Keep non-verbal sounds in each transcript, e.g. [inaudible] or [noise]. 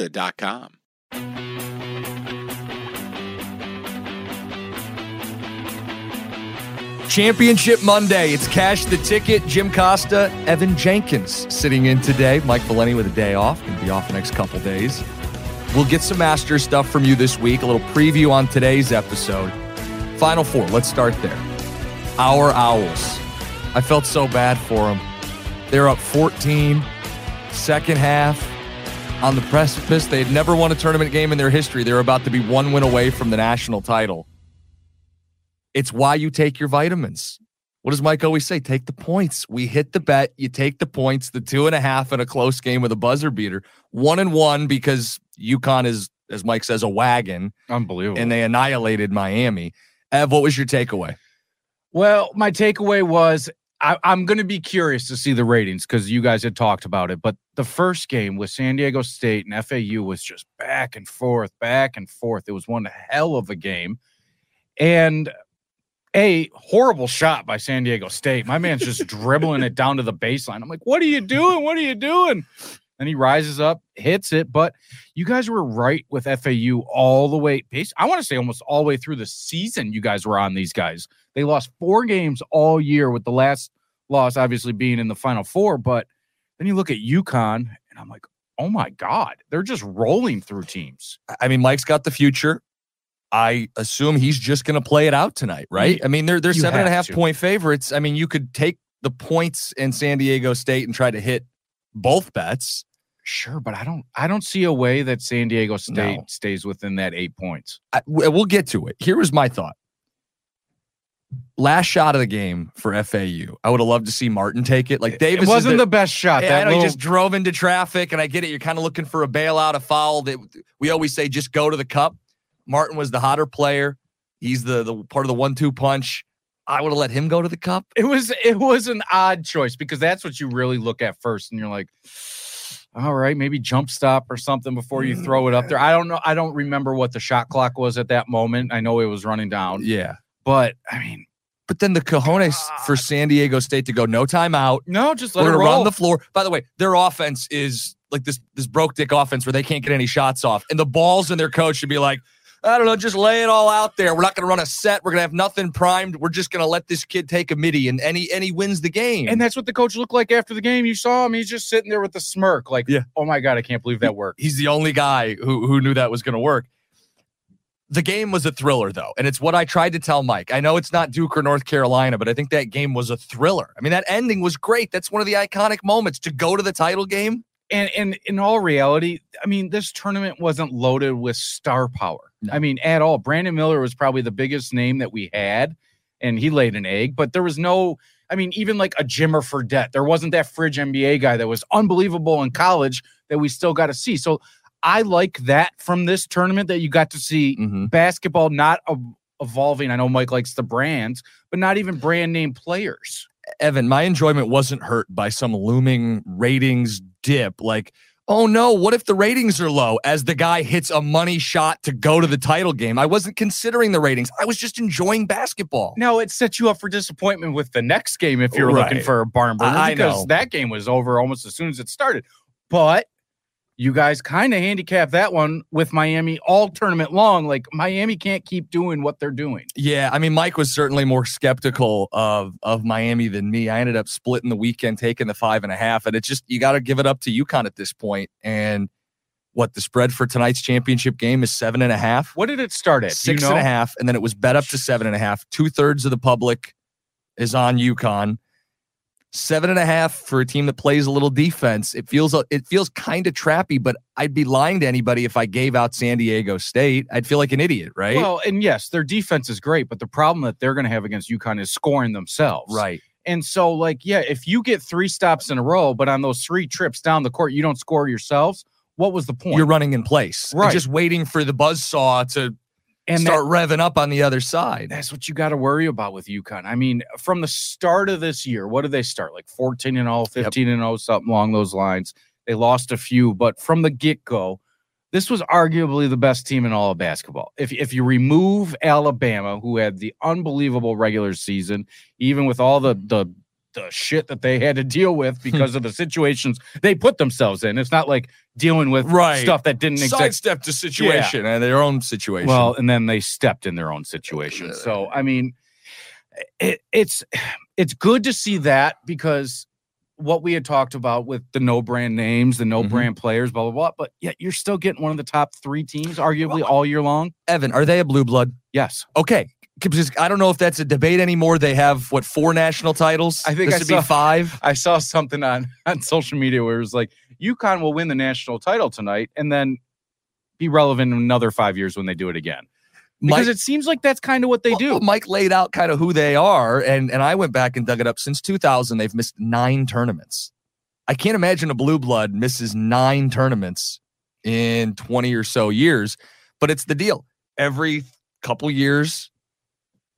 Serta.com. Championship Monday. It's Cash the Ticket. Jim Costa, Evan Jankens sitting in today. Mike Valenti with a day off. Going to be off the next couple days. We'll get some master stuff from you this week. A little preview on today's episode. Final four. Let's start there. Our Owls. I felt so bad for them. They're up 14, second half on the precipice. They had never won a tournament game in their history. They're about to be one win away from the national title. It's why you take your vitamins. What does Mike always say? Take the points. We hit the bet. You take the points, the two and a half in a close game with a buzzer beater. One and one because UConn is, as Mike says, a wagon. Unbelievable. And they annihilated Miami. Ev, what was your takeaway? Well, my takeaway was I, am going to be curious to see the ratings because you guys had talked about it. But the first game with San Diego State and FAU was just back and forth, back and forth. It was one hell of a game. And a horrible shot by San Diego State. My man's just dribbling it down to the baseline. I'm like, what are you doing? What are you doing? And he rises up, hits it. But you guys were right with FAU all the way. I want to say almost all the way through the season. You guys were on these guys. They lost four games all year, with the last loss obviously being in the Final Four. But then you look at UConn, and I'm like, oh my God, they're just rolling through teams. I mean, Mike's got the future. I assume he's just going to play it out tonight, right? I mean, they're they're seven and a half to. point favorites. I mean, you could take the points in San Diego State and try to hit both bets. Sure, but I don't I don't see a way that San Diego State no. stays within that eight points. I, we'll get to it. Here was my thought. Last shot of the game for FAU. I would have loved to see Martin take it. Like Davis it wasn't the, the, best shot. Yeah, I know little... he just drove into traffic, and I get it. You're kind of looking for a bailout, a foul. That we always say, just go to the cup. Martin was the hotter player. He's the the part of the one-two punch. I would have let him go to the cup. It was it was an odd choice because that's what you really look at first, and you're like, all right, maybe jump stop or something before you throw it up there. I don't know. I don't remember what the shot clock was at that moment. I know it was running down. Yeah, but I mean, but then the cojones God. for San Diego State to go no timeout. No, just let We're it roll. run the floor. By the way, their offense is like this this broke dick offense where they can't get any shots off, and the balls in their coach should be like I don't know, just lay it all out there. We're not going to run a set. We're going to have nothing primed. We're just going to let this kid take a midi, and and he, and he wins the game. And that's what the coach looked like after the game. You saw him; he's just sitting there with a smirk, like, yeah. "Oh my god, I can't believe that worked." He's the only guy who who knew that was going to work. The game was a thriller, though, and it's what I tried to tell Mike. I know it's not Duke or North Carolina, but I think that game was a thriller. I mean, that ending was great. That's one of the iconic moments to go to the title game. And, and in all reality, I mean, this tournament wasn't loaded with star power. No. I mean, at all. Brandon Miller was probably the biggest name that we had, and he laid an egg, but there was no, I mean, even like a Jimmer Fredette. There wasn't that fridge NBA guy that was unbelievable in college that we still got to see. So I like that from this tournament that you got to see mm-hmm. basketball not evolving. I know Mike likes the brands, but not even brand name players. Evan, my enjoyment wasn't hurt by some looming ratings dip. Like, oh no, what if the ratings are low as the guy hits a money shot to go to the title game? I wasn't considering the ratings. I was just enjoying basketball. No, it sets you up for disappointment with the next game if you're right. looking for a barn burner I, because that game was over almost as soon as it started. But you guys kind of handicap that one with Miami all tournament long. Like Miami can't keep doing what they're doing. Yeah, I mean, Mike was certainly more skeptical of of Miami than me. I ended up splitting the weekend, taking the five and a half, and it's just you got to give it up to UConn at this point. And what the spread for tonight's championship game is seven and a half. What did it start at? Six you and a half, and then it was bet up to seven and a half. Two thirds of the public is on UConn. Seven and a half for a team that plays a little defense. It feels it feels kind of trappy, but I'd be lying to anybody if I gave out San Diego State. I'd feel like an idiot, right? Well, and yes, their defense is great, but the problem that they're going to have against UConn is scoring themselves. right. And so, like, yeah, if you get three stops in a row, but on those three trips down the court, you don't score yourselves, what was the point? You're running in place, Right. just waiting for the buzz saw to and that- start revving up on the other side. that's what you got to worry about with UConn. I mean, from the start of this year, what did they start? Like 14 and 0, 15 and 0, something along those lines. They lost a few, but from the get go, this was arguably the best team in all of basketball. If, if you remove Alabama, who had the unbelievable regular season, even with all the, the, the shit that they had to deal with because of the situations they put themselves in. It's not like dealing with Right. stuff that didn't exist. Sidestepped the situation and their own situation. Well, and then they stepped in their own situation. So I mean, it, it's it's good to see that because what we had talked about with the no brand names, the no Mhm. brand players, blah blah blah. But yet you're still getting one of the top three teams, arguably all year long. Evan, are they a blue blood? Yes, Okay. I don't know if that's a debate anymore. They have what four national titles? I think this I would saw- be five. I saw something on [laughs] on social media where it was like UConn will win the national title tonight and then be relevant in another five years when they do it again. Because Mike, it seems like that's kind of what they well, do. well, Mike laid out kind of who they are, and and I went back and dug it up. Since 2000, they've missed nine tournaments. I can't imagine a blue blood misses nine tournaments in 20 or so years, but it's the deal. Every couple years,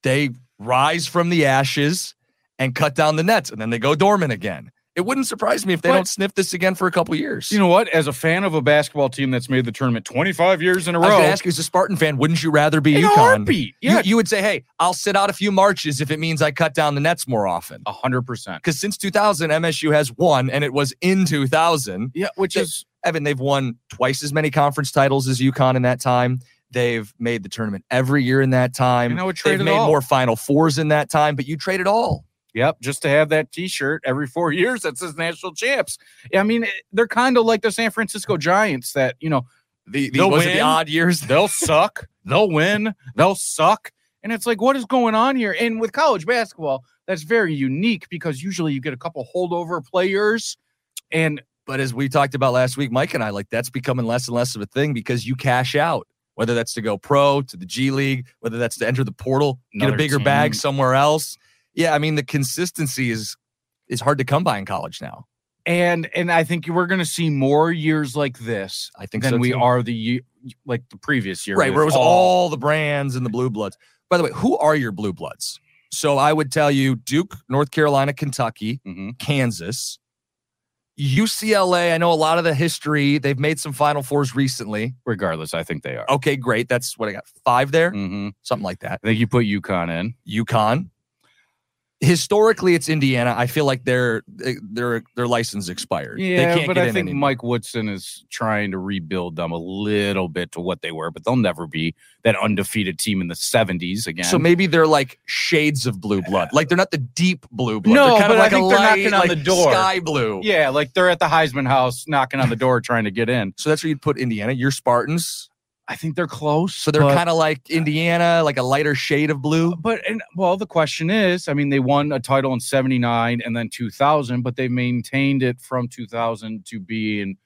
they rise from the ashes and cut down the nets, and then they go dormant again. It wouldn't surprise me if they But- don't sniff this again for a couple years. You know what? As a fan of a basketball team that's made the tournament 25 years in a row, going to ask you, as a Spartan fan, wouldn't you rather be in UConn? heartbeat. You, Yeah, you would say, hey, I'll sit out a few marches if it means I cut down the nets more often. a hundred percent. Because since 2000, MSU has won, and it was in 2000. Yeah, which They- is Evan, they've won twice as many conference titles as UConn in that time. They've made the tournament every year in that time. I would They've it made all. more Final Fours in that time, but you trade it all. yep, just to have that T-shirt every four [laughs] years that says national champs. I mean, they're kind of like the San Francisco Giants that you know The, the They'll was it win. the odd years? [laughs] they'll suck, they'll win, they'll suck, and it's like, what is going on here? And with college basketball, that's very unique because usually you get a couple holdover players, and But as we talked about last week, Mike and I, like that's becoming less and less of a thing because you cash out, whether that's to go pro to the G League, whether that's to enter the portal, get a bigger bag somewhere else. Yeah, I mean the consistency is is hard to come by in college now. and and I think we're going to see more years like this I think than so we are the like the previous year, right where it was all the brands and the blue bloods. By the way, who are your blue bloods? So I would tell you Duke, North Carolina, Kentucky, Mhm. Kansas, UCLA. I know a lot of the history. They've made some Final Fours recently. Regardless, I think they are. Okay, great. That's what I got. Five there, hmm something like that. I think you put UConn in. UConn. Historically, it's Indiana. I feel like their eh, their their license expired. they Yeah, can't but I in think anymore. Mike Woodson is trying to rebuild them a little bit to what they were, but they'll never be that undefeated team in the 70s again. So maybe they're like shades of blue blood. Like they're not the deep blue blood. No, they're kind but of I think a they're light, knocking on like the door. sky blue. yeah, like they're at the Heisman house knocking on the door trying to get in. So that's where you'd put Indiana. You're Spartans. I think they're close. So they're kind of like Indiana, like a lighter shade of blue. Uh, but and well, the question is, I mean, they won a title in '79 and then 2000, but they maintained it from 2000 to being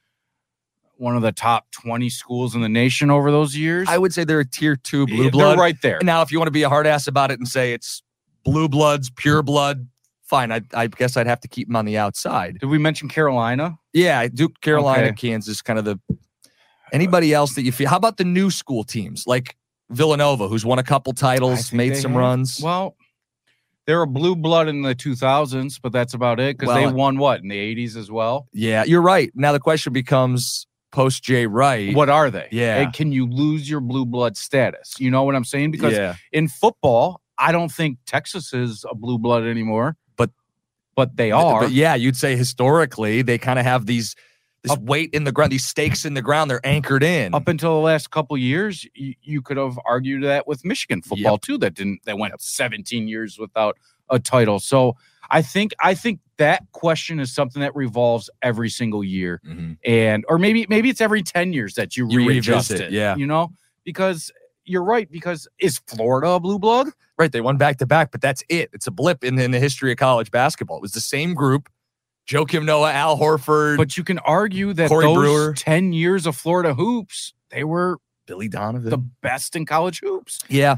one of the top 20 schools in the nation over those years. I would say they're a tier two blue blood. They're right there. Now, if you want to be a hard ass about it and say it's blue bloods, pure mm. blood, fine. I, I guess I'd have to keep them on the outside. Did we mention Carolina? Yeah, Duke, Carolina, Okay. Kansas, kind of the anybody else that you feel. How about the new school teams like Villanova, who's won a couple titles, made some have- runs? Well, they're a blue blood in the 2000s, but that's about it because they uh, won what in the 80s as well. yeah, you're right. Now the question becomes post Jay Wright. What are they? Yeah. And can you lose your blue blood status? You know what I'm saying? Because yeah, in football, I don't think Texas is a blue blood anymore. But- but they are. But yeah, you'd say historically they kind of have these this Up- weight in the ground, these stakes in the ground. They're anchored in. Up until the last couple years, you, you could have argued that with Michigan football too. That didn't that went 17 years without a title. So I think I think that question is something that revolves every single year, Mhm. and or maybe maybe it's every ten years that you, You readjust it. yeah. you know, because you're right. Because is Florida a blue blood? Right. They won back to back, but that's it. It's a blip in, in the history of college basketball. It was the same group Joakim Noah, Al Horford, But you can argue that Corey those Brewer. ten years of Florida hoops, they were Billy Donovan. the best in college hoops. Yeah.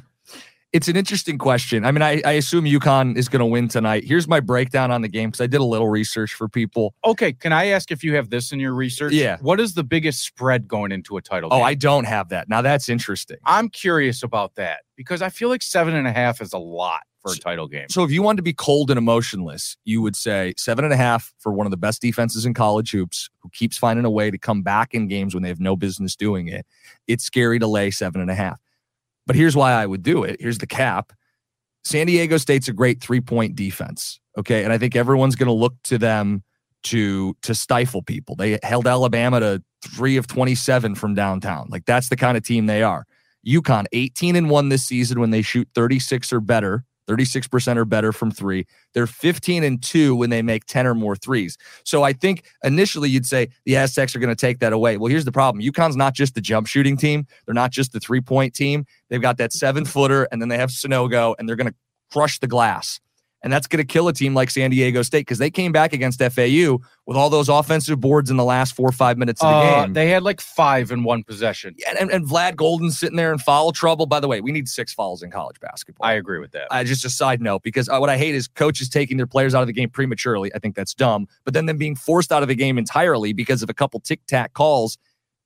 It's an interesting question. I mean, I, I assume UConn is going to win tonight. Here's my breakdown on the game because I did a little research for people. Okay, can I ask if you have this in your research? Yeah. What is the biggest spread going into a title? Oh, game? I don't have that. Now that's interesting. I'm curious about that because I feel like seven and a half is a lot for a title game. So if you wanted to be cold and emotionless, you would say seven and a half for one of the best defenses in college hoops who keeps finding a way to come back in games when they have no business doing it. It's scary to lay seven and a half. But here's why I would do it. Here's the cap. San Diego State's a great three point defense. Okay. And I think everyone's going to look to them to to stifle people. They held Alabama to three of 27 from downtown. Like that's the kind of team they are. UConn 18 and 1 this season when they shoot 36 or better, 36% or better from three. They're 15 and 2 when they make 10 or more threes. So I think initially you'd say the Aztecs are going to take that away. Well, here's the problem. UConn's not just the jump shooting team. They're not just the three point team. They've got that seven footer and then they have Sanogo and they're going to crush the glass. And that's going to kill a team like San Diego State because they came back against FAU with all those offensive boards in the last four or five minutes of the Uh, game. they had like five in one possession. and, and, and Vlad Goldin sitting there in foul trouble. By the way, we need six fouls in college basketball. I agree with that. Uh, just a side note, because uh, what I hate is coaches taking their players out of the game prematurely. I think that's dumb. But then them being forced out of the game entirely because of a couple tic tac calls.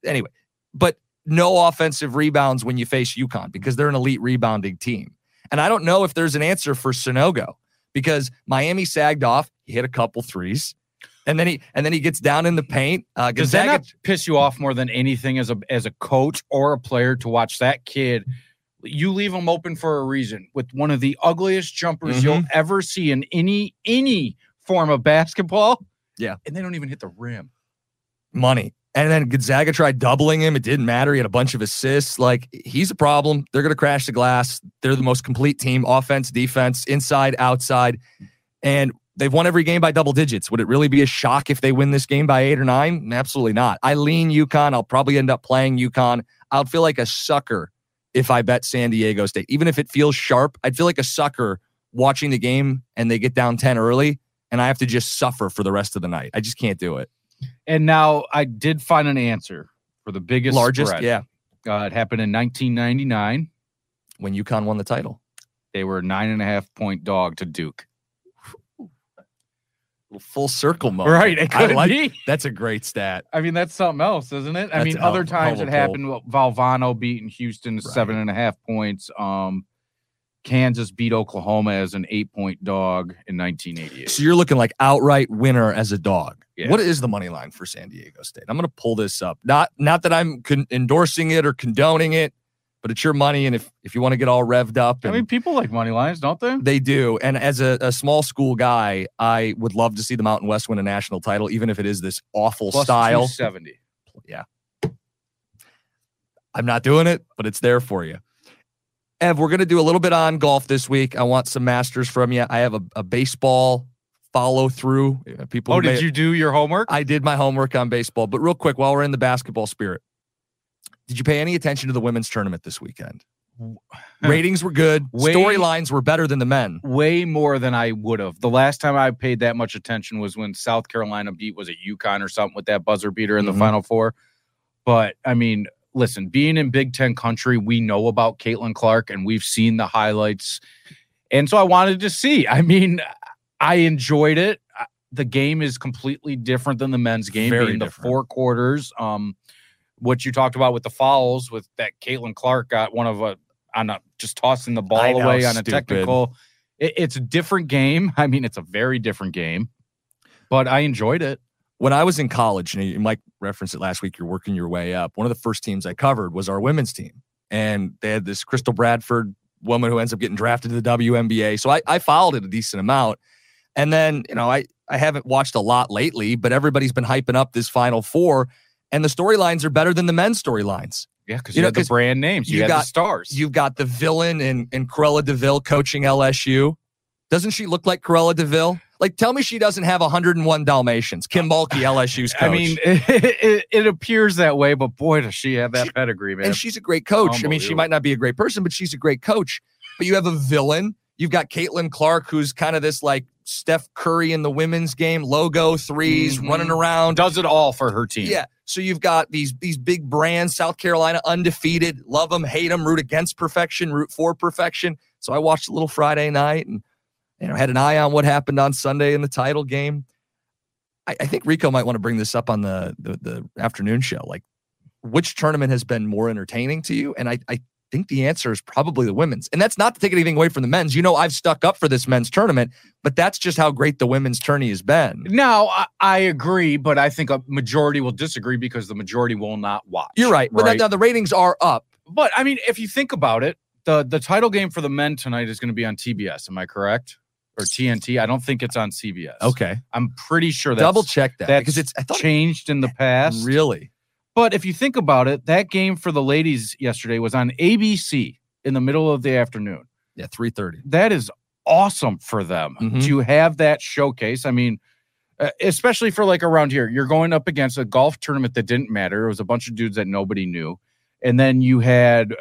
Anyway, but no offensive rebounds when you face UConn because they're an elite rebounding team. And I don't know if there's an answer for Sanogo because Miami sagged off. He hit a couple threes. And then he and then he gets down in the paint. Uh, Does that not piss you off more than anything as a as a coach or a player to watch that kid? You leave him open for a reason with one of the ugliest jumpers Mm-hmm. you'll ever see in any any form of basketball. Yeah. and they don't even hit the rim. money. And then Gonzaga tried doubling him. It didn't matter. He had a bunch of assists. Like he's a problem. They're going to crash the glass. They're the most complete team, offense, defense, inside, outside. And they've won every game by double digits. Would it really be a shock if they win this game by eight or nine? Absolutely not. I lean UConn. I'll probably end up playing UConn. I'll feel like a sucker if I bet San Diego State. Even if it feels sharp, I'd feel like a sucker watching the game and they get down 10 early and I have to just suffer for the rest of the night. I just can't do it. And now I did find an answer for the biggest Largest, spread. yeah. Uh, it happened in 1999. when UConn won the title. They were nine and a half point dog to Duke. Full circle moment. Right, it I could like be. that's a great stat. I mean, that's something else, isn't it? I That's mean, other times it happened. Valvano beating Houston to Right. seven and a half points. Um, Kansas beat Oklahoma as an eight point dog in 1988. So you're looking like outright winner as a dog. Yeah. What is the money line for San Diego State? I'm going to pull this up. Not not that I'm con- endorsing it or condoning it, but it's your money, and if if you want to get all revved up, I mean, people like money lines, don't they? they do. And as a, a small school guy, I would love to see the Mountain West win a national title, even if it is this awful Plus style. 270. I'm not doing it, but it's there for you. Ev, we're going to do a little bit on golf this week. I want some masters from you. I have a, a baseball follow through. Uh, People, Oh, did may- you do your homework? I did my homework on baseball, but real quick, while we're in the basketball spirit, did you pay any attention to the women's tournament this weekend? [laughs] Ratings were good. Storylines were better than the men. Way more than I would have. The last time I paid that much attention was when South Carolina beat was it UConn or something with that buzzer beater in Mhm. the Final Four. But I mean, listen, being in Big Ten country, we know about Caitlin Clark and we've seen the highlights, and so I wanted to see. I mean, I enjoyed it. The game is completely different than the men's game, Very being the different. four quarters. Um, what you talked about with the fouls, with that Caitlin Clark got one of a on a just tossing the ball know, away on a technical. It, it's a different game. [laughs] I mean, it's a very different game, but I enjoyed it. When I was in college, and you might reference it last week, you're working your way up. One of the first teams I covered was our women's team. And they had this Crystal Bradford woman who ends up getting drafted to the WNBA. So I, I followed it a decent amount. And then, you know, I, I haven't watched a lot lately, but everybody's been hyping up this Final Four. And the storylines are better than the men's storylines. Yeah, because You you, know, the brand names. You, you got- the stars. You've got the villain in, in Cruella de Vil coaching LSU. Doesn't she look like Cruella de Vil? Like, tell me she doesn't have 101 Dalmatians. Kim Mulkey, LSU's coach. [laughs] I mean, it, [laughs] it, it appears that way, but boy, does she have that She- pedigree, man. and she's a great coach. I mean, she might not be a great person, but she's a great coach. But you have a villain. You've got Caitlin Clark, who's kind of this like Steph Curry in the women's game, logo 3s Mhm. running around. does it all for her team. Yeah. So you've got these these big brands, South Carolina undefeated, love them, hate them, root against perfection, root for perfection. So I watched a little Friday night and you know had an eye on what happened on Sunday in the title game. I, I think Rico might want to bring this up on the, the the afternoon show. Like, which tournament has been more entertaining to you? And I I think the answer is probably the women's. And that's not to take anything away from the men's. You know, I've stuck up for this men's tournament, but that's just how great the women's tourney has been. Now I, I agree, but I think a majority will disagree because the majority will not watch. You're right. But right? now the ratings are up. But I mean, if you think about it, the the title game for the men tonight is going to be on TBS. Am I correct? Or TNT? I don't think it's on CBS. Okay. I'm pretty sure that's Double check that because it's I thought it- changed in the past. really But if you think about it, that game for the ladies yesterday was on ABC in the middle of the afternoon. yeah three thirty. That is awesome for them Mhm. to have that showcase. I mean, uh, especially for like around here, you're going up against a golf tournament that didn't matter. It was a bunch of dudes that nobody knew, and then you had uh,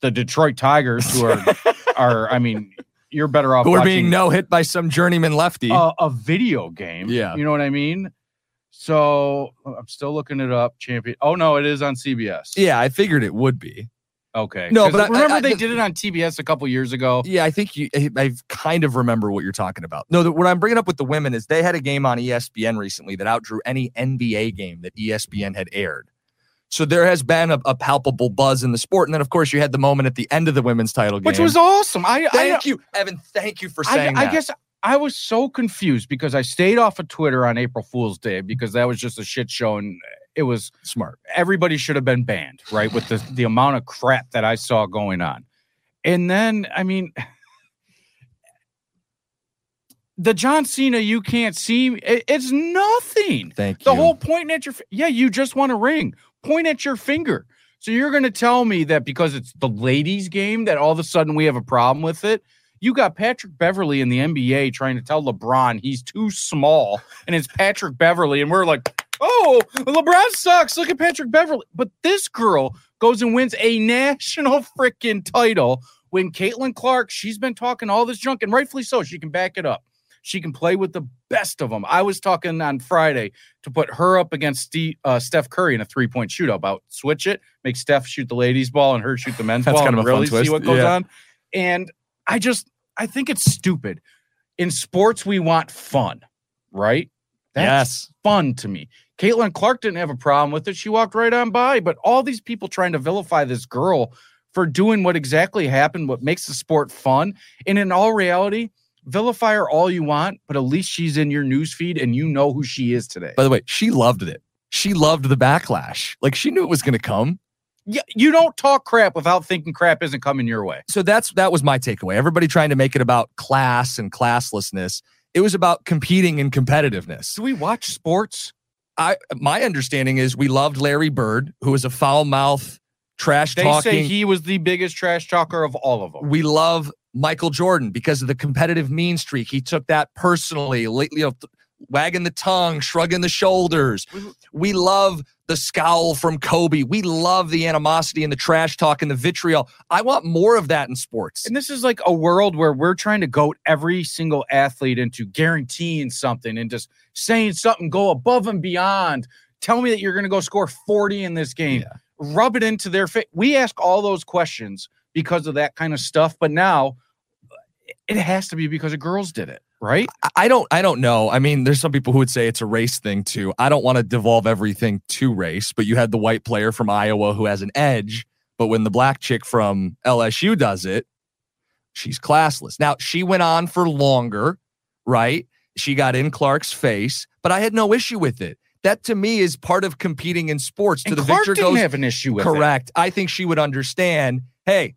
the Detroit Tigers, who are [laughs] are. I mean, you're better off Who are being no hit by some journeyman lefty. a, a video game. Yeah. you know what I mean. So I'm still looking it up. Champion. Oh no, it is on CBS. yeah, I figured it would be. Okay. No, but I- remember I- they the- did it on TBS a couple years ago. Yeah, I think you. I I kind of remember what you're talking about. No, the, what I'm bringing up with the women is they had a game on ESPN recently that outdrew any NBA game that ESPN had aired. So there has been a, a palpable buzz in the sport, and then of course you had the moment at the end of the women's title game, Which was awesome. I, I Thank uh, you, Evan. Thank you for I, saying I that. guess I was so confused because I stayed off of Twitter on April Fool's Day because that was just a shit show and it was smart. everybody should have been banned, right? With the the amount of crap that I saw going on. And then, I mean, [sighs] the John Cena you can't see, it- it's nothing. Thank you. The whole pointing at your, yeah, you just want a ring. Point at your finger. So you're going to tell me that because it's the ladies' game that all of a sudden we have a problem with it? You got Patrick Beverley in the NBA trying to tell LeBron he's too small, and it's Patrick Beverley, and we're like, oh, LeBron sucks. Look at Patrick Beverley. But this girl goes and wins a national freaking title when Caitlin Clark, she's been talking all this junk, and rightfully so. She can back it up. She can play with the best of them. I was talking on Friday to put her up against Steve, uh, Steph Curry in a three point shootout. About switch it, make Steph shoot the ladies' ball and her shoot the men's [laughs] That's ball, kind and of a fun really twist. see what goes Yeah. on. And I just, I think it's stupid. In sports, we want fun, right? yes. fun to me. Caitlin Clark didn't have a problem with it. She walked right on by. But all these people trying to vilify this girl for doing what exactly happened, what makes the sport fun. And in all reality, vilify her all you want, but at least she's in your news feed and you know who she is today. By the way, she loved it. She loved the backlash. Like she knew it was going to come. yeah, you don't talk crap without thinking crap isn't coming your way. so that's that was my takeaway. Everybody trying to make it about class and classlessness. It was about competing and competitiveness. Do we watch sports? I my understanding is we loved Larry Bird, who was a foul mouth, trash They talking. say he was the biggest trash talker of all of them. we love Michael Jordan because of the competitive mean streak. He took that personally, you know, wagging the tongue, shrugging the shoulders. Mm-hmm. We love the scowl from Kobe. We love the animosity and the trash talk and the vitriol. I want more of that in sports. And this is like a world where we're trying to goat every single athlete into guaranteeing something and just saying something, go above and beyond. Tell me that you're going to go score 40 in this game. Yeah. Rub it into their face. We ask all those questions because of that kind of stuff, but now it has to be because of girls did it, right? I- don't I don't know. I mean, there's some people who would say it's a race thing too. I don't want to devolve everything to race, but you had the white player from Iowa who has an edge, but when the black chick from LSU does it, she's classless. Now, she went on for longer, right? She got in Clark's face, but I had no issue with it. That to me is part of competing in sports. To And the Clark victor didn't goes have an issue with it. correct. I think she would understand. Hey,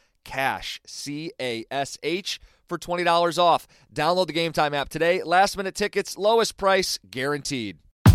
cash C A S H for $20 off. Download the Game Time app today. Last minute tickets, lowest price guaranteed.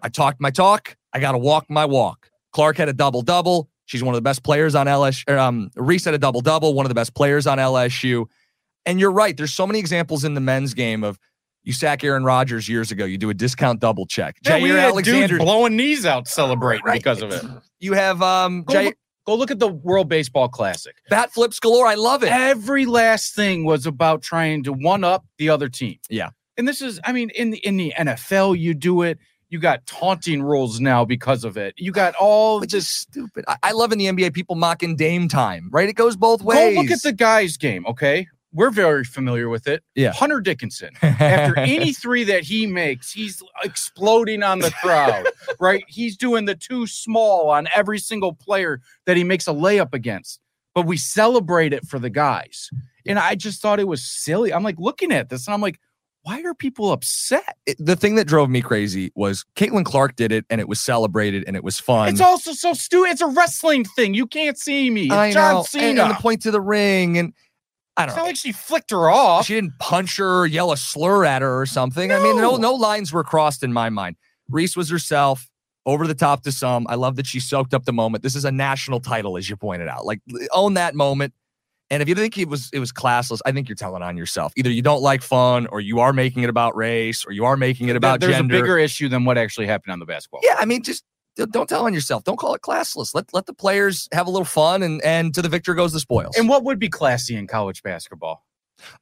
I talked my talk. I got to walk my walk. Clark had a double double. She's one of the best players on LSU. Um, Reese had a double double, one of the best players on LSU. And you're right. There's so many examples in the men's game of you sack Aaron Rodgers years ago. You do a discount double check. Yeah, Jaire Alexander blowing knees out celebrating right. because of it. You have um, go, look, go look at the World Baseball Classic. Bat flips galore. I love it. Every last thing was about trying to one up the other team. Yeah. And this is, I mean, in the in the NFL, you do it. You got taunting rules now because of it. You got all which is stupid. I, I, love in the NBA people mocking Dame time, right? It goes both ways. Go look at the guys' game, okay? We're very familiar with it. Yeah. Hunter Dickinson. After [laughs] any three that he makes, he's exploding on the crowd, [laughs] right? He's doing the too small on every single player that he makes a layup against. But we celebrate it for the guys. And I just thought it was silly. I'm like looking at this and I'm like, why are people upset? It, the thing that drove me crazy was Caitlin Clark did it and it was celebrated and it was fun. It's also so stupid. It's a wrestling thing. You can't see me. It's I John know. Cena. And, and, the point to the ring. And I don't it's know. not like she flicked her off. She didn't punch her or yell a slur at her or something. No. I mean, no, no lines were crossed in my mind. Reese was herself over the top to some. I love that she soaked up the moment. This is a national title, as you pointed out. Like own that moment. And if you think it was it was classless, I think you're telling on yourself. Either you don't like fun, or you are making it about race, or you are making it about There's gender. a bigger issue than what actually happened on the basketball. Yeah, I mean, just don't tell on yourself. Don't call it classless. Let let the players have a little fun, and and to the victor goes the spoils. And what would be classy in college basketball?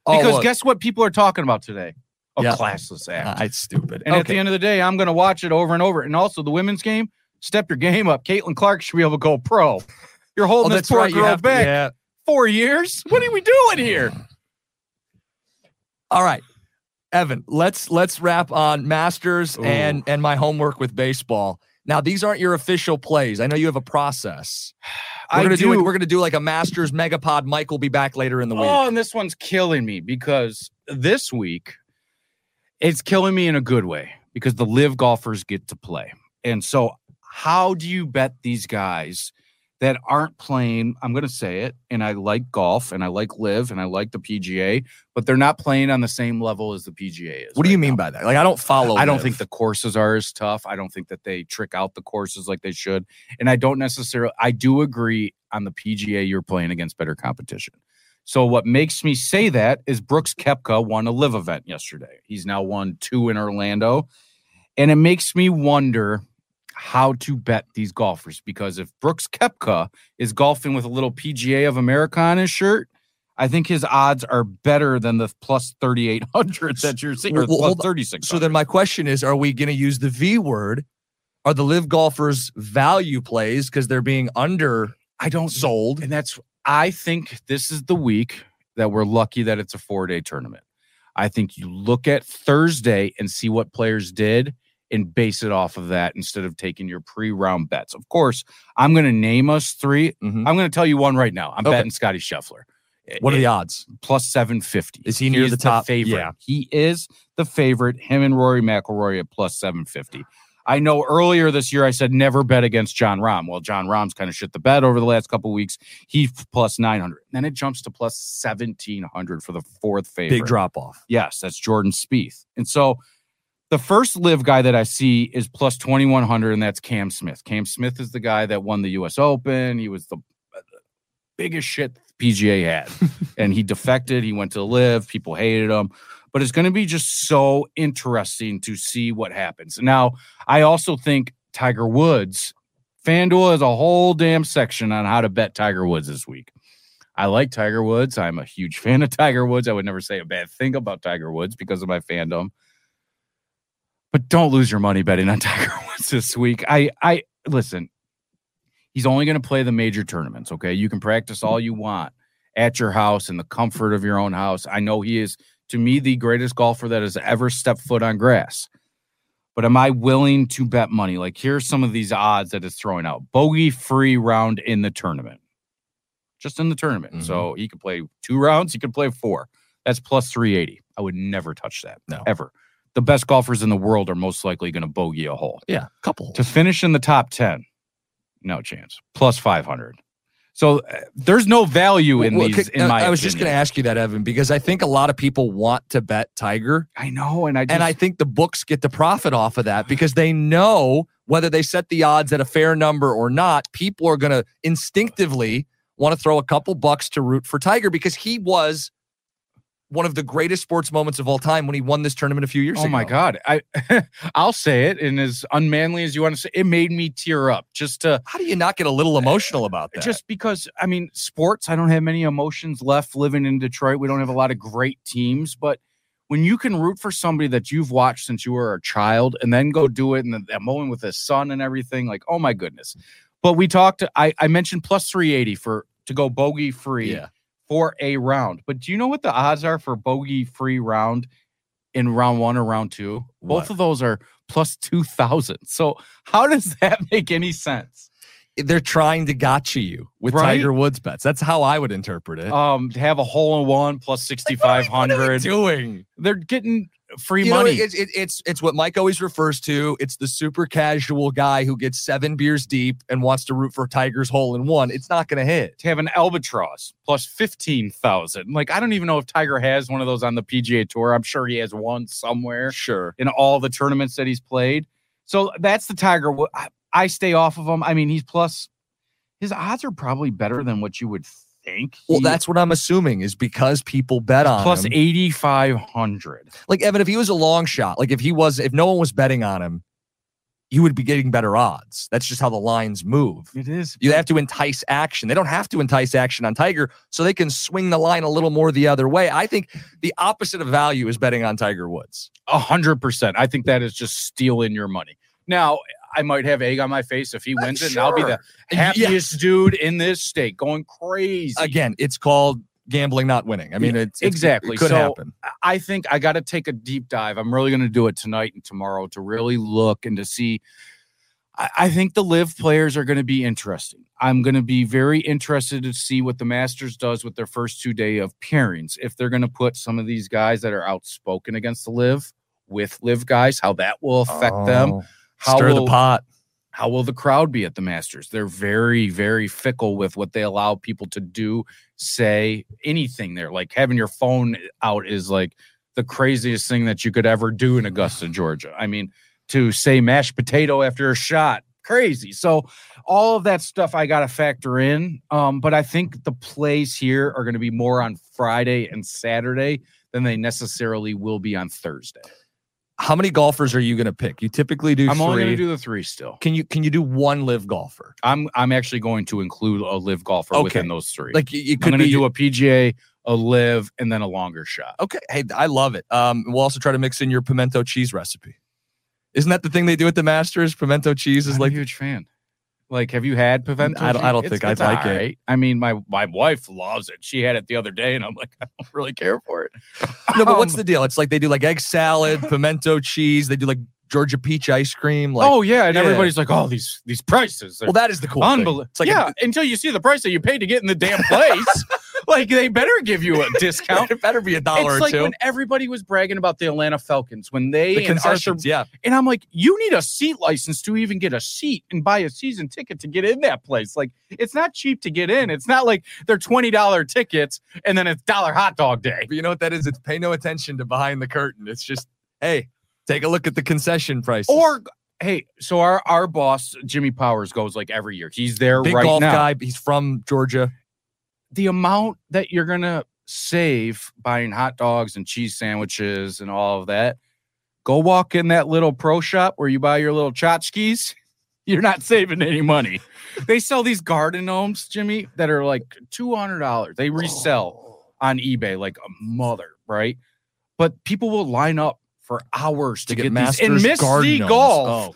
Oh, because guess what people are talking about today? A yeah. classless act. Uh, it's stupid. And okay. at the end of the day, I'm going to watch it over and over. And also the women's game, step your game up. Caitlin Clark should be able to go pro. You're [laughs] holding oh, this poor right. girl back. To, yeah four years. What are we doing here? All right. Evan, let's let's wrap on Masters Ooh. and and my homework with baseball. Now, these aren't your official plays. I know you have a process. [sighs] We're gonna do. do we're gonna do like a Masters Megapod. Mike will be back later in the week. Oh, and this one's killing me because this week it's killing me in a good way because the LIV golfers get to play. And so, how do you bet these guys that aren't playing. I'm going to say it, and I like golf, and I like LIV, and I like the PGA, but they're not playing on the same level as the PGA is. What do you mean now. by that? Like I don't follow. I don't think the courses are as tough. I don't think that they trick out the courses like they should, and I don't necessarily. I do agree on the PGA. You're playing against better competition. So what makes me say that is Brooks Koepka won a LIV event yesterday. He's now won two in Orlando. And it makes me wonder how to bet these golfers because if Brooks Koepka is golfing with a little PGA of America on his shirt, I think his odds are better than the plus 3,800 that you're seeing, or well, plus 36. So then my question is, are we going to use the V word? Are the LIV golfers value plays because they're being under I don't sold? And that's I think this is the week that we're lucky that it's a four day tournament. I think you look at Thursday and see what players did and base it off of that instead of taking your pre round bets. Of course, I'm going to name us 3 Mhm. I'm going to tell you one right now. I'm Okay. betting Scotty Scheffler. What are the odds? plus 750. Is he near the top? favorite? Yeah. He is the favorite. Him and Rory McIlroy at plus 750. I know earlier this year I said never bet against Jon Rahm. Well, Jon Rahm's kind of shit the bed over the last couple weeks. He's plus 900. Then it jumps to plus 1700 for the fourth favorite. Big drop off. Yes, that's Jordan Spieth. And so the first LIV guy that I see is plus 2100, and that's Cam Smith. Cam Smith is the guy that won the US Open. He was the uh, biggest shit PGA had. [laughs] and he defected. He went to LIV. People hated him. But it's going to be just so interesting to see what happens. Now, I also think Tiger Woods, FanDuel has a whole damn section on how to bet Tiger Woods this week. I like Tiger Woods. I'm a huge fan of Tiger Woods. I would never say a bad thing about Tiger Woods because of my fandom. But don't lose your money betting on [laughs] Tiger Woods this week. I I listen. He's only going to play the major tournaments, okay? You can practice all you want at your house in the comfort of your own house. I know he is to me the greatest golfer that has ever stepped foot on grass. But am I willing to bet money? Like here's some of these odds that it's throwing out. Bogey free round in the tournament just in the tournament. Mhm. So he could play two rounds, he could play four. That's plus 380. I would never touch that. No. Ever. The best golfers in the world are most likely going to bogey a hole. Yeah, a couple. To finish in the top 10, no chance. Plus 500. So uh, there's no value in Well, these, in uh, my I was just going to ask you that, Evan, because I think a lot of people want to bet Tiger, I know. And I just, and I think the books get the profit off of that because they know whether they set the odds at a fair number or not, people are going to instinctively want to throw a couple bucks to root for Tiger because he was one of the greatest sports moments of all time when he won this tournament a few years Oh ago. Oh my God. I [laughs] I'll say it. And as unmanly as you want to say, it made me tear up just to How do you not get a little emotional about that? just because I mean, sports, I don't have many emotions left living in Detroit. We don't have a lot of great teams, but when you can root for somebody that you've watched since you were a child and then go do it and that moment with his son and everything, like, oh my goodness. But we talked, I, I mentioned plus 380 for to go bogey free yeah. For a round. But do you know what the odds are for bogey free round in round one or round two? What? Both of those are plus 2,000. So how does [laughs] that make any sense? They're trying to gotcha you with Right? Tiger Woods bets. That's how I would interpret it. um to have a hole in one plus What are we 6500 doing? they're getting free You know, money it's, it, it's it's what Mike always refers to. It's the super casual guy who gets seven beers deep and wants to root for Tiger's hole in one. It's not going to hit. to have an albatross plus 15000 like i don't even know if tiger has one of those on the pga tour i'm sure he has one somewhere Sure. in all the tournaments that he's played so that's the tiger I, I stay off of him i mean he's plus his odds are probably better than what you would think Well, He- that's what I'm assuming is because people bet on plus him. 8500 Like Evan, if he was a long shot, like if he was, if no one was betting on him, you would be getting better odds. That's just how the lines move. it is You have to entice action. They don't have to entice action on Tiger, so they can swing the line a little more the other way. I think the opposite of value is betting on Tiger Woods. A hundred percent. I think that is just stealing your money. Now, I might have egg on my face if he Uh, wins it, and I'll be the sure. happiest dude in this state, going crazy. Again, it's called gambling, not winning. I mean, Yeah, it's, it's- exactly. It could So, happen. I think I got to take a deep dive. I'm really going to do it tonight and tomorrow to really look and to see. I, I think the LIV players are going to be interesting. I'm going to be very interested to see what the Masters does with their first two day of pairings. If they're going to put some of these guys that are outspoken against the LIV with LIV guys, how that will affect them. How Stir the will- pot. how will the crowd be at the Masters? They're very, very fickle with what they allow people to do, say anything there. Like having your phone out is like the craziest thing that you could ever do in Augusta, [sighs] Georgia. I mean, to say mashed potato after a shot, crazy. So all of that stuff I got to factor in. Um, but I think the plays here are going to be more on Friday and Saturday than they necessarily will be on Thursday. How many golfers are you going to pick? You typically do I'm three. only going to do the three still. can you can you do one LIV golfer? I'm I'm actually going to include a LIV golfer Okay. within those three. Like you, you I'm could going to be do a PGA, a LIV, and then a longer shot. Okay, hey, I love it. Um, we'll also try to mix in your pimento cheese recipe. Isn't that the thing they do at the Masters? Pimento cheese is I'm like a huge fan. Like, have you had pimento? I don't- I don't think I'd like it. I mean, my my wife loves it. She had it the other day, and I'm like, [laughs] I don't really care for it. no, but what's Um, the deal? It's like they do like egg salad, [laughs] pimento cheese. They do like Georgia peach ice cream. Like, oh yeah, and yeah. everybody's like, oh, these these prices. well, that is the cool thing. It's like yeah, until you see the price that you paid to get in the damn [laughs] place. like they better give you a [laughs] discount. it better be a dollar It's or like two. when everybody was bragging about the Atlanta Falcons when they the and Arthur, yeah. and I'm like, you need a seat license to even get a seat and buy a season ticket to get in that place. Like, it's not cheap to get in. It's not like they're twenty dollar tickets and then it's dollar hot dog day. But you know what that is? It's pay no attention to behind the curtain. It's just, hey, take a look at the concession price. Or hey, so our our boss Jimmy Powers goes like every year. He's there big right golf now. guy. He's from Georgia. the amount that you're gonna save buying hot dogs and cheese sandwiches and all of that, go walk in that little pro shop where you buy your little tchotchkes. [laughs] You're not saving any money. they sell these garden gnomes, Jimmy, that are like two hundred dollars. They resell oh. on eBay like a mother, right? But people will line up for hours to, To get get, these Masters and Miss gnomes. Golf Oh.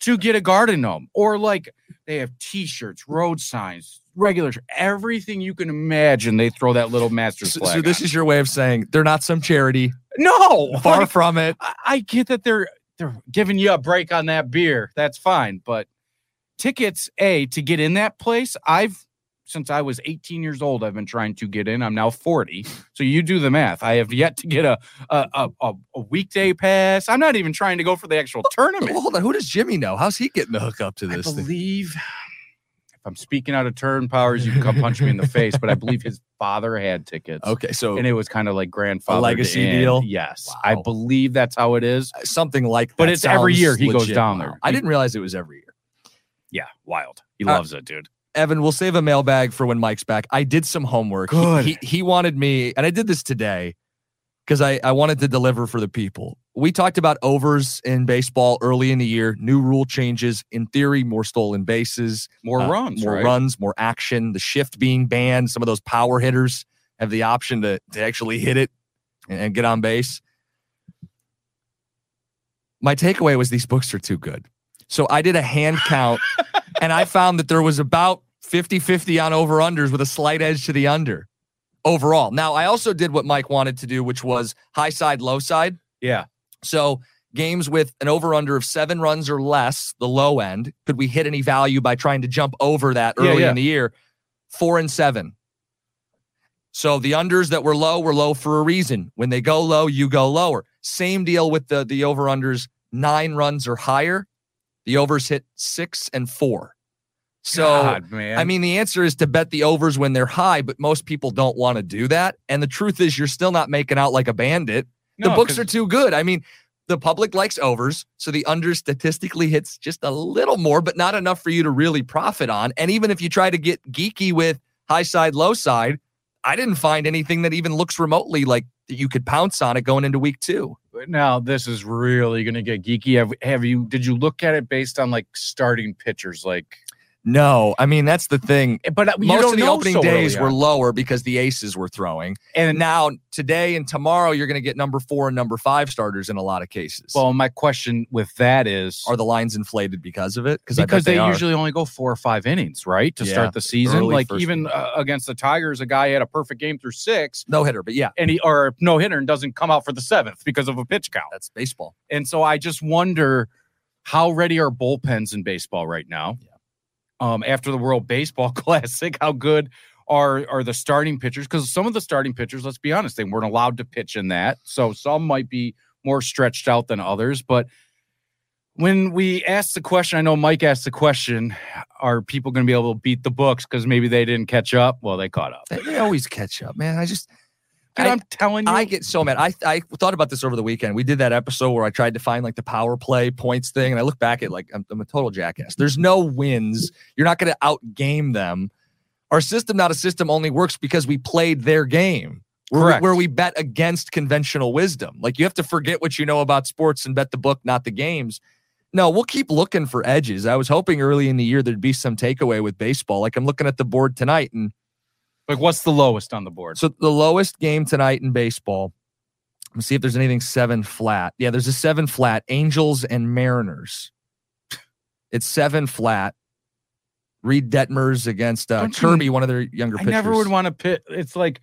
to get a garden gnome or like they have t-shirts road signs regular everything you can imagine they throw that little master's So, flag so this on. is your way of saying they're not some charity. no Far like, from it. I, I get that they're they're giving you a break on that beer that's fine but tickets a to get in that place i've since i was 18 years old i've been trying to get in i'm now 40 so you do the math i have yet to get a a, a, a, weekday pass i'm not even trying to go for the actual tournament hold on. Who does Jimmy know? How's he getting the hook up to I this thing? believe if I'm speaking out of turn powers, you can come punch me in the face. But I believe his father had tickets. Okay, so And it was kind of like grandfather legacy deal? Yes. I believe that's how it is. something like that. But it's every year he goes legit. down Wow. there. I didn't realize it was every year. Yeah. Wild. He Uh, loves it, dude. Evan, we'll save a mailbag for when Mike's back. I did some homework. He- Good. He, he wanted me, and I did this today because I, I wanted to deliver for the people. We talked about overs in baseball early in the year, new rule changes. In theory, more stolen bases, More uh, runs. more right? runs, more action. The shift being banned. Some of those power hitters have the option to, to actually hit it and, and get on base. My takeaway was these books are too good. So I did a hand count [laughs] and I found that there was about 50 50 on over unders with a slight edge to the under overall. Now, I also did what Mike wanted to do, which was high side, low side. Yeah. So games with an over under of seven runs or less, the low end, could we hit any value by trying to jump over that Yeah, early yeah. in the year? Four and seven. So the unders that were low were low for a reason. When they go low, you go lower. Same deal with the the over unders, nine runs or higher. The overs hit six and four. So God. I mean, the answer is to bet the overs when they're high, but most people don't want to do that. And the truth is, you're still not making out like a bandit. The books are too good. I mean, the public likes overs, so the under statistically hits just a little more, but not enough for you to really profit on. And even if you try to get geeky with high side, low side, I didn't find anything that even looks remotely like that you could pounce on it going into week two. Now this is really gonna get geeky. Have, have you did you look at it based on like starting pitchers? Like No, I mean that's the thing. but uh, Most of the opening so days were lower because the aces were throwing. and now today and tomorrow, you're going to get number four and number five starters in a lot of cases. well, my question with that is are the lines inflated because of it? Bet because they, are. usually only go four or five innings, right, to Yeah, start the season. Like even uh, against the Tigers, a guy had a perfect game through six, no hitter, but yeah, and he or no hitter and doesn't come out for the seventh because of a pitch count. that's baseball. And so I just wonder how ready are bullpens in baseball right now? Um, after the World Baseball [laughs] Classic, how good are are the starting pitchers? Because some of the starting pitchers, let's be honest, they weren't allowed to pitch in that. So some might be more stretched out than others. But when we asked the question, I know Mike asked the question: Are people going to be able to beat the books because maybe they didn't catch up? Well, they caught up. They, they always catch up, man. I just Dude, I- I'm telling you, I get so mad. I I thought about this over the weekend. We did that episode where I tried to find like the power play points thing, and I look back at it like I'm, I'm a total jackass. There's no wins. You're not going to outgame them. Our system, not a system, only works because we played their game. Where, Correct. where we bet against conventional wisdom. Like you have to forget what you know about sports and bet the book, not the games. No, we'll keep looking for edges. I was hoping early in the year there'd be some takeaway with baseball. Like I'm looking at the board tonight, and like, what's the lowest on the board? so the lowest game tonight in baseball, Let's see if there's anything seven flat. Yeah, there's a seven flat. Angels and Mariners. It's seven flat. Reid Detmers against uh, Don't you- Kirby, one of their younger I pitchers. never would want to pit. It's like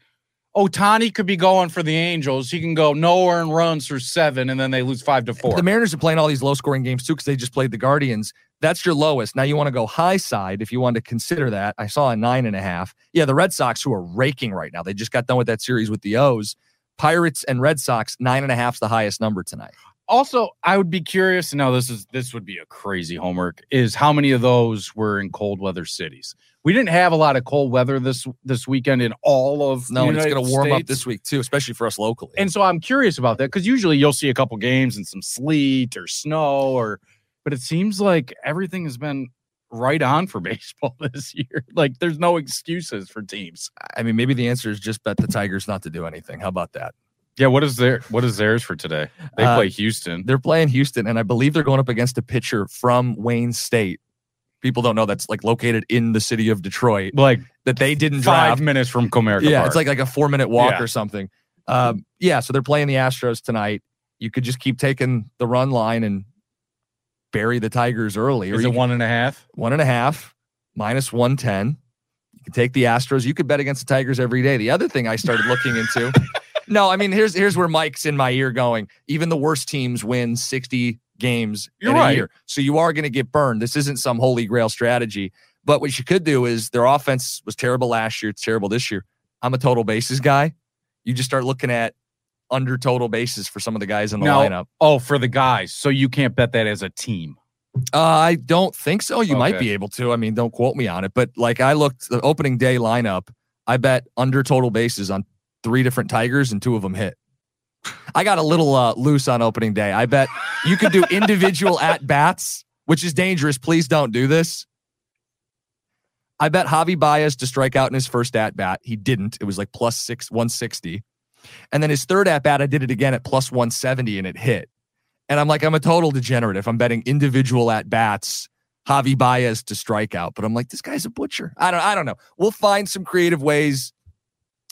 Ohtani could be going for the Angels. He can go nowhere and runs for seven, and then they lose five to four. The Mariners are playing all these low scoring games too because they just played the Guardians. That's your lowest. Now you want to go high side if you want to consider that. I saw a nine and a half. Yeah, the Red Sox who are raking right now. They just got done with that series with the O's. Pirates and Red Sox nine and a half is the highest number tonight. also, I would be curious. Now, this is this would be a crazy homework. Is how many of those were in cold weather cities? We didn't have a lot of cold weather this this weekend in all of No, and it's going to warm up this week too, especially for us locally. And so I'm curious about that because usually you'll see a couple games and some sleet or snow or but it seems like everything has been right on for [laughs] baseball this year. Like there's no excuses for teams. I mean, maybe the answer is just bet the Tigers not to do anything. How about that? Yeah, what is their what is theirs for today? They Uh, play Houston. They're playing Houston, and I believe they're going up against a pitcher from Wayne State. People don't know that's like located in the city of Detroit Like that they didn't five draft. minutes from Comerica yeah, Park. it's like like a four minute walk Yeah. or something. Um, yeah, so they're playing the Astros tonight. You could just keep taking the run line and bury the Tigers early, is it could- one and a half? one and a half minus one ten. You can take the Astros. You could bet against the Tigers every day. The other thing I started looking into. [laughs] no, I mean here's here's where Mike's in my ear going. Even the worst teams win sixty games You're in a year, so you are going to get burned. This isn't some holy grail strategy. But what you could do is their offense was terrible last year. It's terrible this year. I'm a total bases guy. You just start looking at under total bases for some of the guys in the No. lineup. Oh, for the guys. So you can't bet that as a team. Uh, I don't think so. You might be able to. I mean, don't quote me on it, but like I looked the opening day lineup, I bet under total bases on three different Tigers and two of them hit. I got a little uh, loose on opening day. I bet you could do individual [laughs] at bats, which is dangerous. Please don't do this. I bet Javi Baez to strike out in his first at bat. He didn't. It was like plus six, 160. And then his third at bat, I did it again at plus 170 and it hit. And I'm like, I'm a total degenerate if I'm betting individual at bats, Javi Baez to strike out. But I'm like, this guy's a butcher. I don't, I don't know. We'll find some creative ways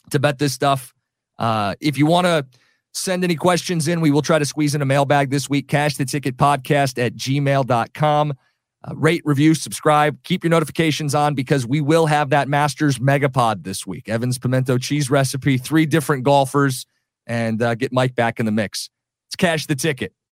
to bet this stuff. Uh, if you want to send any questions in, we will try to squeeze in a mailbag this week. Cash the ticket podcast at gmail.com. Uh, rate, review, subscribe, keep your notifications on because we will have that Masters Megapod this week. Evans pimento cheese recipe, three different golfers, and uh, get Mike back in the mix. Let's Cash the Ticket.